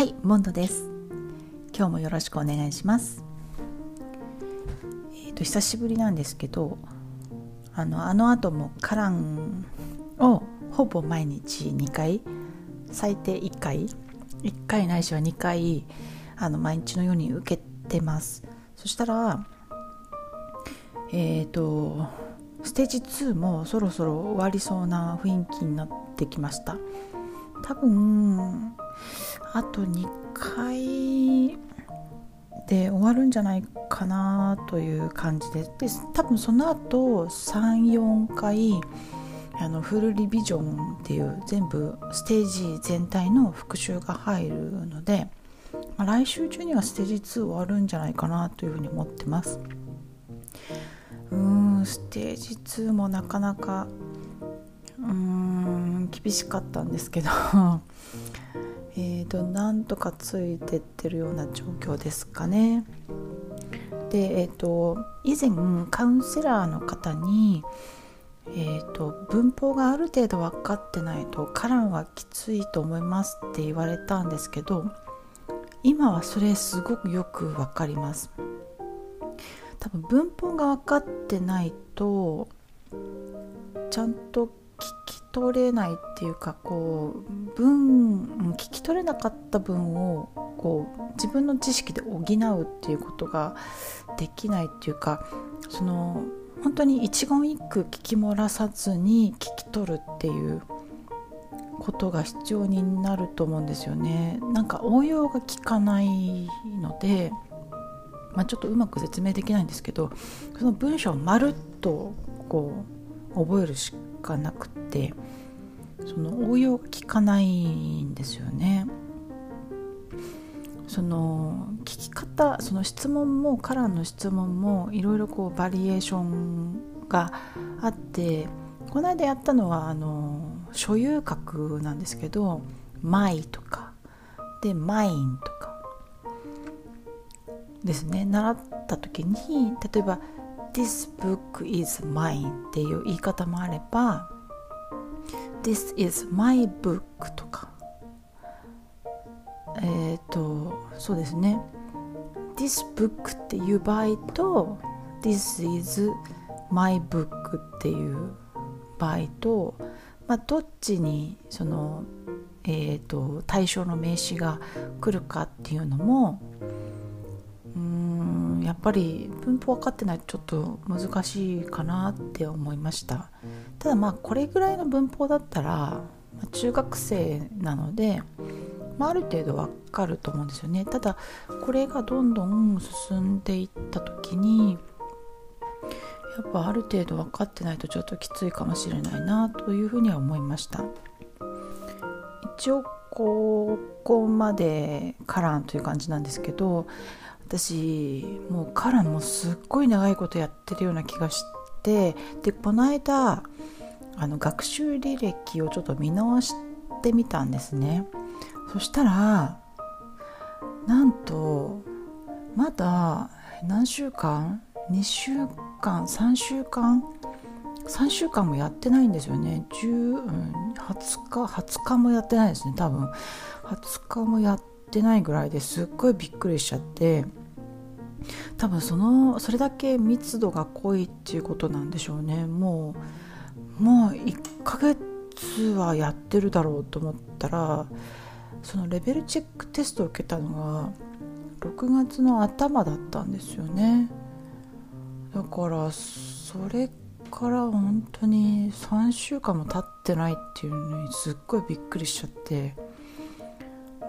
はいモンドです。今日もよろしくお願いします。えっ、ー、と久しぶりなんですけどあのあの後もカランをほぼ毎日2回最低1回1回ないしは2回あの毎日のように受けてます。そしたらえっ、ー、とステージ2もそろそろ終わりそうな雰囲気になってきました。多分あと2回で終わるんじゃないかなという感じでで多分その後34回あのフルリビジョンっていう全部ステージ全体の復習が入るので、まあ、来週中にはステージ2終わるんじゃないかなというふうに思ってます。うーんステージ2もなかなかうーん厳しかったんですけど。えーとなんとかついてってるような状況ですかね。で、えーと、以前カウンセラーの方に、えーと、文法がある程度分かってないとカランはきついと思いますって言われたんですけど今はそれすごくよく分かります。多分文法が分かってないとちゃんと聞き取れないっていうかこう文聞き取れなかった分をこう自分の知識で補うっていうことができないっていうかその本当に一言一句聞き漏らさずに聞き取るっていうことが必要になると思うんですよね。なんか応用が効かないので、まあ、ちょっとうまく説明できないんですけどその文章をまるっとこう覚えるしかなくてその応用が効かないんですよね。その聞き方その質問もカラーの質問もいろいろこうバリエーションがあってこの間やったのはあの所有格なんですけど「マイ」とかで「マイン」とかですね習った時に例えば「This book is mine」っていう言い方もあれば This is my book とか。えっ、ー、とそうですね。This book っていう場合と This is my book っていう場合と、まあ、どっちにその、えーと、対象の名詞が来るかっていうのもぱり文法分かってないとちょっと難しいかなって思いました。ただまあこれぐらいの文法だったら中学生なので、まあ、ある程度わかると思うんですよねただこれがどんどん進んでいった時にやっぱある程度分かってないとちょっときついかもしれないなというふうには思いました一応ここまでカランという感じなんですけど私もうカランもすっごい長いことやってるような気がしてでこの間あの学習履歴をちょっと見直してみたんですね。そしたらなんとまだ何週間？2週間？3週間？3週間もやってないんですよね。10、うん、20日？20日もやってないですね多分。20日もやってないぐらいですっごいびっくりしちゃって。多分そのそれだけ密度が濃いっていうことなんでしょうね。もうもう1ヶ月はやってるだろうと思ったらそのレベルチェックテストを受けたのが6月の頭だったんですよね。だからそれから本当に3週間も経ってないっていうのにすっごいびっくりしちゃって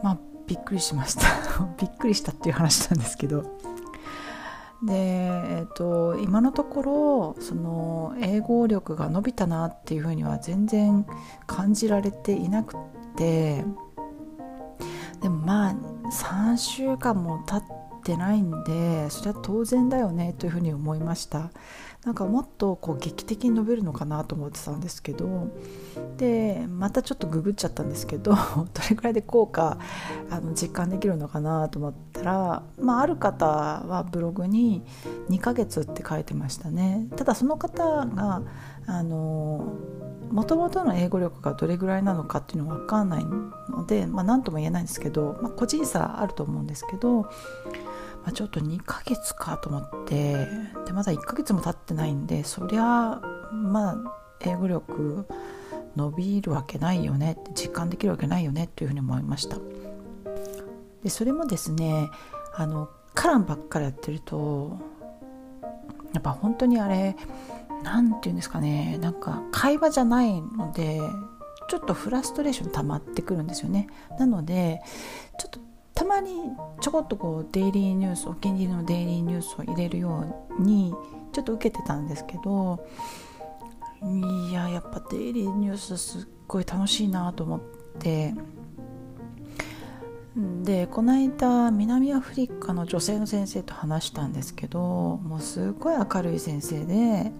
まあびっくりしました。びっくりしたっていう話なんですけど。で、えっと、今のところその英語力が伸びたなっていうふうには全然感じられていなくて。でもまあ3週間も経ってないんでそれは当然だよねというふうに思いました。なんかもっとこう劇的に伸びるのかなと思ってたんですけどでまたちょっとググっちゃったんですけど どれくらいで効果あの実感できるのかなと思ったら、まあ、ある方はブログに2ヶ月って書いてましたね。ただその方があのもともとの英語力がどれぐらいなのかっていうのは分かんないので、まあ、何とも言えないんですけど、まあ、個人差あると思うんですけど、あ、ちょっと2ヶ月かと思ってでまだ1ヶ月も経ってないんでそりゃまあ英語力伸びるわけないよね実感できるわけないよねっていうふうに思いました。でそれもですねあのカランばっかりやってるとやっぱ本当にあれ何て言うんですかねなんか会話じゃないのでちょっとフラストレーション溜まってくるんですよね。なのでちょっとたまにちょこっとこうデイリーニュースお気に入りのデイリーニュースを入れるようにちょっと受けてたんですけどいややっぱデイリーニュースすっごい楽しいなと思って。でこの間南アフリカの女性の先生と話したんですけどもうすっごい明るい先生で、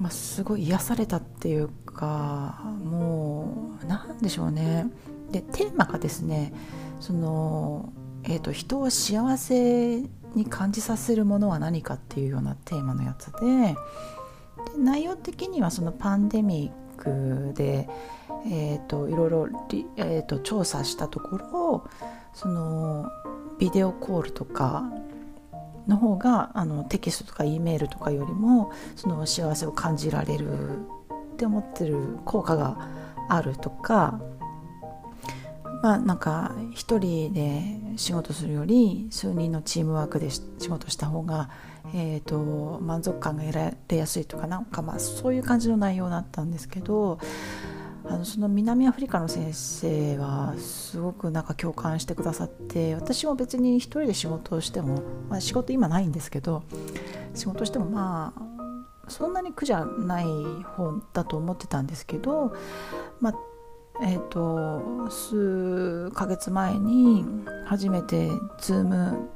まあ、すごい癒されたっていうかもう何でしょうね。でテーマがですねその、えーと、人を幸せに感じさせるものは何かっていうようなテーマのやつでで内容的にはそのパンデミックでえーと、いろいろ、えーと、調査したところそのビデオコールとかの方があのテキストとか E メールとかよりもその幸せを感じられるって思ってる効果があるとかまあなんか一人で仕事するより数人のチームワークで仕事した方が、えーと満足感が得られやすいとかなんかまあそういう感じの内容だったんですけどあのその南アフリカの先生はすごくなんか共感してくださって私も別に一人で仕事をしても、まあ、仕事今ないんですけど仕事してもまあそんなに苦じゃない方だと思ってたんですけど、まあえーと、数ヶ月前に初めて Zoom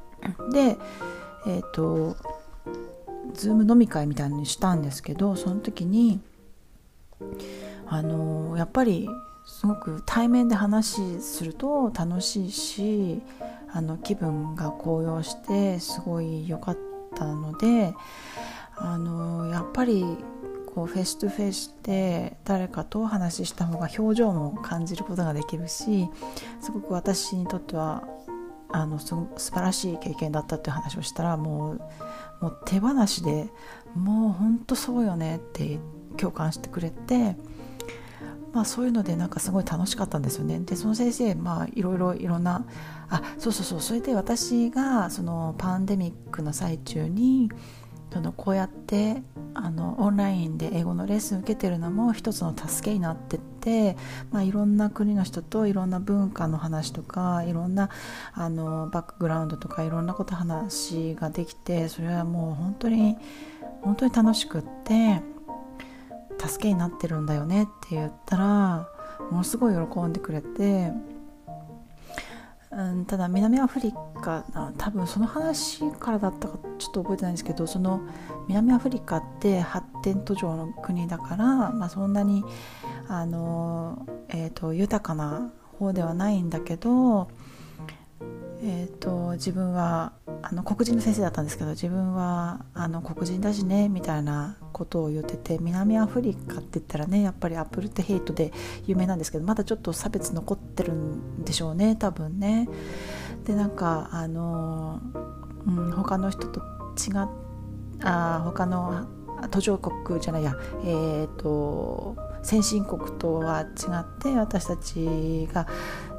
で、えーと、と Zoom 飲み会みたいにしたんですけどその時にあのやっぱりすごく対面で話すると楽しいしあの気分が高揚してすごい良かったのであのやっぱりこう face to face で誰かと話しした方が表情も感じることができるしすごく私にとってはあのす素晴らしい経験だったっていう話をしたらもうもう手放しでもう本当そうよねって共感してくれてまあ、そういうのでなんかすごい楽しかったんですよね。でその先生まあいろいろいろなあそうそうそうそれで私がそのパンデミックの最中にそのこうやってあのオンラインで英語のレッスン受けてるのも一つの助けになってって、まあ、いろんな国の人といろんな文化の話とかいろんなあのバックグラウンドとかいろんなこと話ができてそれはもう本当に本当に楽しくって。助けになってるんだよねって言ったらものすごい喜んでくれて、うん、ただ南アフリカ多分その話からだったかちょっと覚えてないんですけどその南アフリカって発展途上の国だから、まあ、そんなにあの、えーと豊かな方ではないんだけどえーと、自分はあの黒人の先生だったんですけど自分はあの黒人だしねみたいなことを言ってて南アフリカって言ったらねやっぱりアップルテヘイトで有名なんですけどまだちょっと差別残ってるんでしょうね多分ね。でなんかあの、うん、他の人と違っあ他の途上国じゃないやえっ、ー、と先進国とは違って私たちが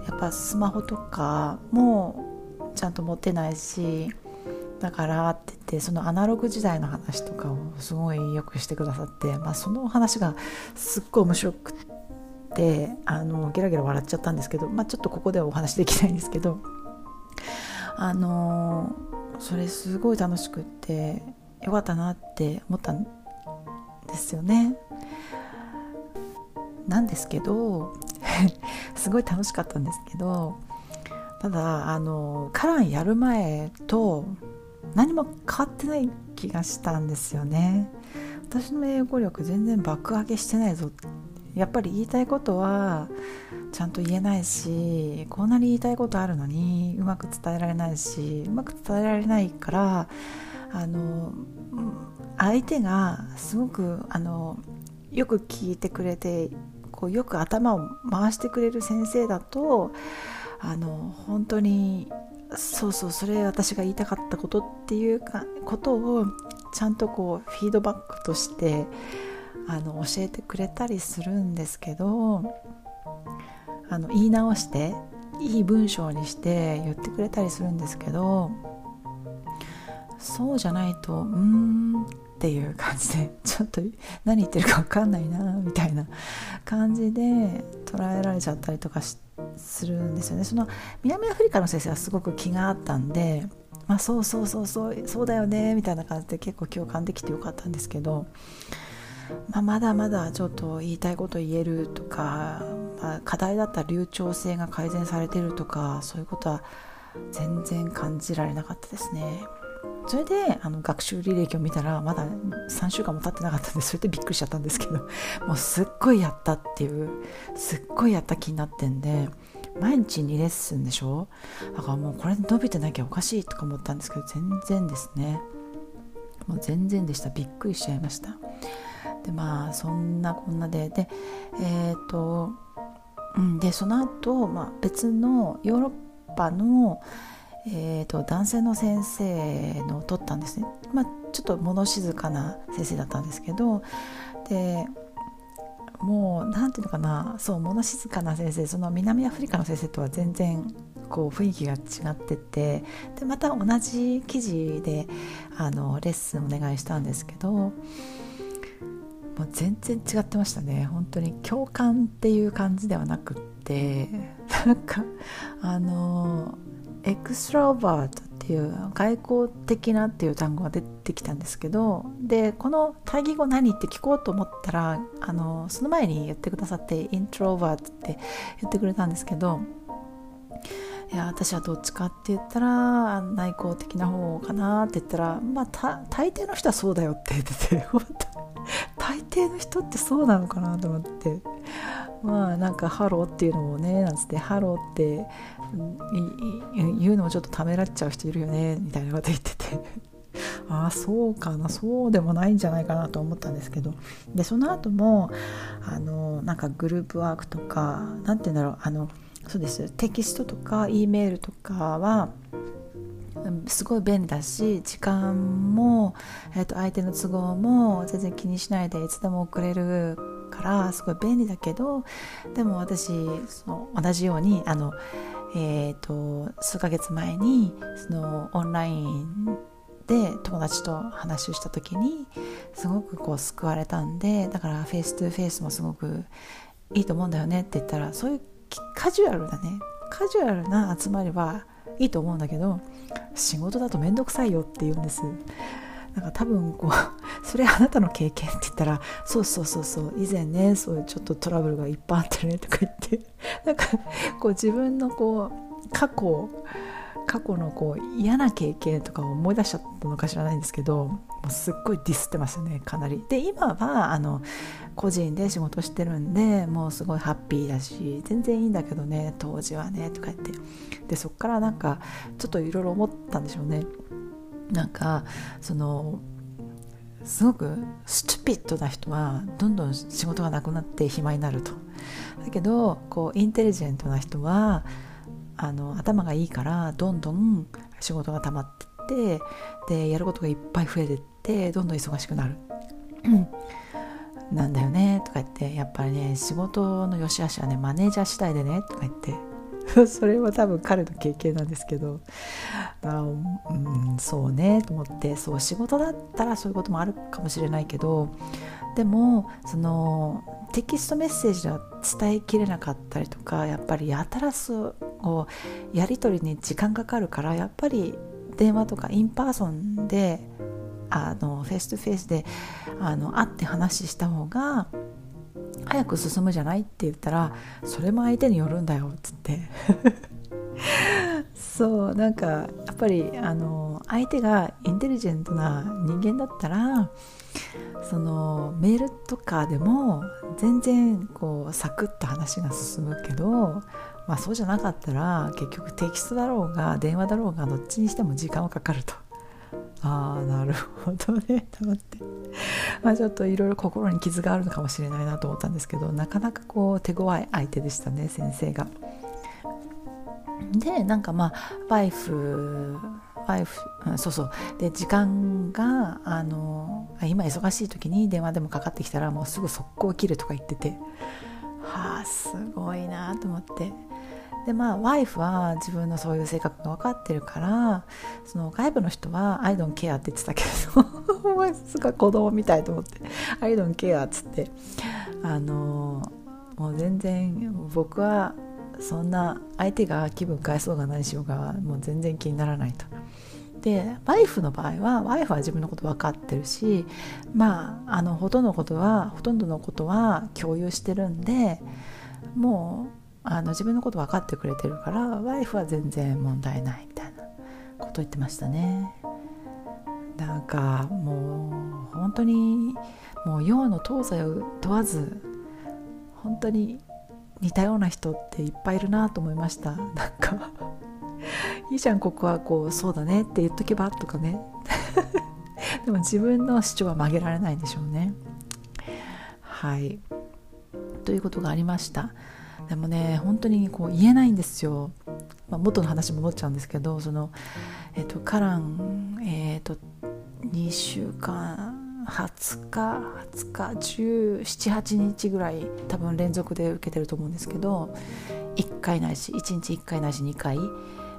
やっぱスマホとかもちゃんと持ってないしだからって言ってそのアナログ時代の話とかをすごいよくしてくださって、まあ、その話がすっごい面白くてあのゲラゲラ笑っちゃったんですけど、まあ、ちょっとここではお話できないんですけどあのそれすごい楽しくってよかったなって思ったんですよね。なんですけど すごい楽しかったんですけどただあのカランやる前と何も変わってない気がしたんですよね。私の英語力全然爆上げしてないぞ。やっぱり言いたいことはちゃんと言えないしこんなに言いたいことあるのにうまく伝えられないしうまく伝えられないからあの相手がすごくあのよく聞いてくれてこうよく頭を回してくれる先生だとあの本当にそうそうそれ私が言いたかったことっていうかことをちゃんとこうフィードバックとしてあの教えてくれたりするんですけどあの言い直していい文章にして言ってくれたりするんですけどそうじゃないとうんっていう感じでちょっと何言ってるか分かんないなみたいな感じで捉えられちゃったりとかするんですよねその南アフリカの先生はすごく気があったんで、まあ、そうそうそうそうそうだよねみたいな感じで結構共感できてよかったんですけど、まあ、まだまだちょっと言いたいこと言えるとか、まあ、課題だった流暢性が改善されてるとかそういうことは全然感じられなかったですね。それであの学習履歴を見たらまだ3週間も経ってなかったんでそれでびっくりしちゃったんですけど もうすっごいやったっていうすっごいやった気になってんで毎日2レッスンでしょ？だからもうこれ伸びてなきゃおかしいとか思ったんですけど全然ですね。もう全然でした。びっくりしちゃいました。でまあそんなこんなででえっ、ー、とうんでその後、まあ別のヨーロッパのえーと、男性の先生の取ったんですね、まあ、ちょっと物静かな先生だったんですけどでもう何ていうのかなそう物静かな先生その南アフリカの先生とは全然こう雰囲気が違っててでまた同じ記事であのレッスンお願いしたんですけどもう全然違ってましたね。本当に共感っていう感じではなくってなんかあのエクストラバートっていう外交的なっていう単語が出てきたんですけどでこの対義語何って聞こうと思ったらあのその前に言ってくださってイントロバートって言ってくれたんですけどいや私はどっちかって言ったら内向的な方かなって言ったらまあ大抵の人はそうだよって言ってて 大抵の人ってそうなのかなと思って。まあなんかハローっていうのもねなんつってハローって言うのもちょっとためらっちゃう人いるよねみたいなこと言ってて。ああそうかなそうでもないんじゃないかなと思ったんですけど。でその後もあのなんかグループワークとか何て言うんだろうあのそうです。テキストとか E メールとかはすごい便利だし時間も、えー、と相手の都合も全然気にしないでいつでも送れるからすごい便利だけどでも私その同じようにあの、えーと、数ヶ月前にそのオンラインで友達と話をした時にすごくこう救われたんでだから face to face もすごくいいと思うんだよねって言ったらそういうカジュアルなねカジュアルな集まりはいいと思うんだけど仕事だと面倒くさいよって言うんです。なんか多分こう それあなたの経験って言ったらそうそうそうそう以前ねそういうちょっとトラブルがいっぱいあったねとか言って なんかこう自分のこう過去過去のこう嫌な経験とかを思い出しちゃったのか知らないんですけどもうすっごいディスってますよねかなり。で今はあの個人で仕事してるんでもうすごいハッピーだし全然いいんだけどね当時はねとか言って。でそっからなんかちょっといろいろ思ったんでしょうね。なんかそのすごくストゥピッドな人はどんどん仕事がなくなって暇になると。だけどこうインテリジェントな人はあの頭がいいからどんどん仕事が溜まってってでやることがいっぱい増えてってどんどん忙しくなる。なんだよねとか言ってやっぱりね仕事の良し悪しはねマネージャー次第でねとか言って それは多分彼の経験なんですけど。あ、うん、そうねと思って。そう仕事だったらそういうこともあるかもしれないけど。でもそのテキストメッセージでは伝えきれなかったりとかやっぱりやたらすをやり取りに時間かかるからやっぱり電話とか in person であの face to face であの会って話した方が早く進むじゃない？って言ったらそれも相手によるんだよっつって。そうなんかやっぱりあの相手がインテリジェントな人間だったらそのメールとかでも全然こうサクッと話が進むけど、まあ、そうじゃなかったら結局テキストだろうが電話だろうがどっちにしても時間はかかると。ああなるほどね。と思って、まあ、ちょっといろいろ心に傷があるのかもしれないなと思ったんですけどなかなかこう手強い相手でしたね先生が。でなんかまあワイフワイフ、うん、そうそう。で時間があの今忙しい時に電話でもかかってきたらもうすぐ速攻切るとか言っててはあすごいなと思って。でまあワイフは自分のそういう性格が分かってるからその外部の人は「I don't care」って言ってたけどすごい子供みたいと思って「I don't care」っつってあのもう全然僕はそんな相手が気分変えそうが何しようがもう全然気にならないと。でワイフの場合はワイフは自分のこと分かってるしまああのほとんどのことはほとんどのことは共有してるんでもうあの自分のこと分かってくれてるからワイフは全然問題ないみたいなこと言ってましたね。なんかもう本当にもう洋の東西を問わず本当に似たような人っていっぱいいるなと思いました。なんか いいじゃんここはこうそうだねって言っとけばとかね。でも自分の主張は曲げられないんでしょうね。はい。ということがありました。でもね本当にこう言えないんですよ、まあ、元の話戻っちゃうんですけどその、えっと、カラン、えっと、2週間20日20日1718日ぐらい多分連続で受けてると思うんですけど1回ないし1日1回ないし2回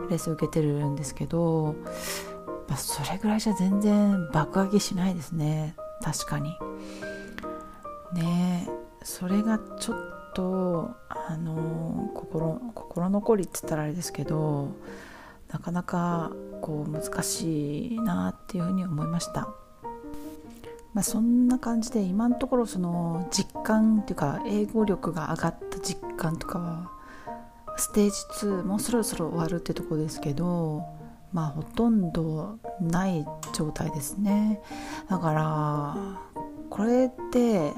レッス受けてるんですけど、まあ、それぐらいじゃ全然爆上げしないですね。確かに。ねそれがちょっとあの心心残りって言ったらあれですけどなかなかこう難しいなっていうふうに思いました。まあ、そんな感じで今のところその実感っていうか英語力が上がった実感とかはステージ2もうそろそろ終わるってとこですけどまあほとんどない状態ですねだからこれって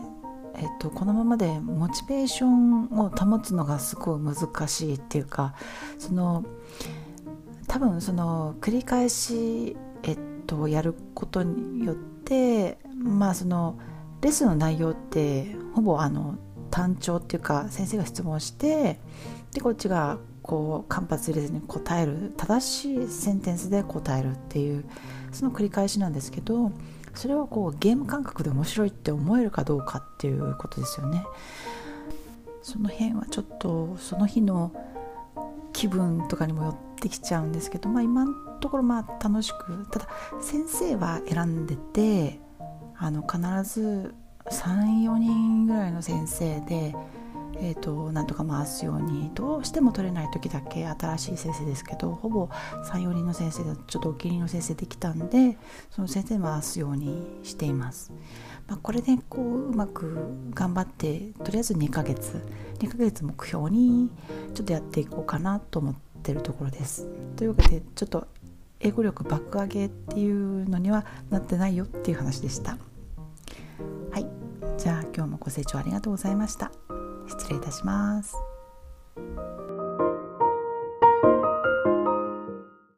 えっと、このままでモチベーションを保つのがすごい難しいっていうかその多分その繰り返し、えっと、やることによってまあそのレッスンの内容ってほぼあの単調っていうか先生が質問してでこっちがこう間髪入れずに答える正しいセンテンスで答えるっていうその繰り返しなんですけどそれをこうゲーム感覚で面白いって思えるかどうかっていうことですよね。その辺はちょっとその日の気分とかにもよってきちゃうんですけど、まあ、今のところまあ楽しくただ先生は選んでてあの必ず34人ぐらいの先生でえーと、なんとか回すようにどうしても取れない時だけ新しい先生ですけどほぼ34人の先生でちょっとお気に入りの先生できたんでその先生回すようにしています、まあ、これでこううまく頑張ってとりあえず2ヶ月2ヶ月目標にちょっとやっていこうかなと思ってるところです。というわけでちょっと英語力爆上げっていうのにはなってないよっていう話でした。はい。じゃあ今日もご清聴ありがとうございました。失礼いたします。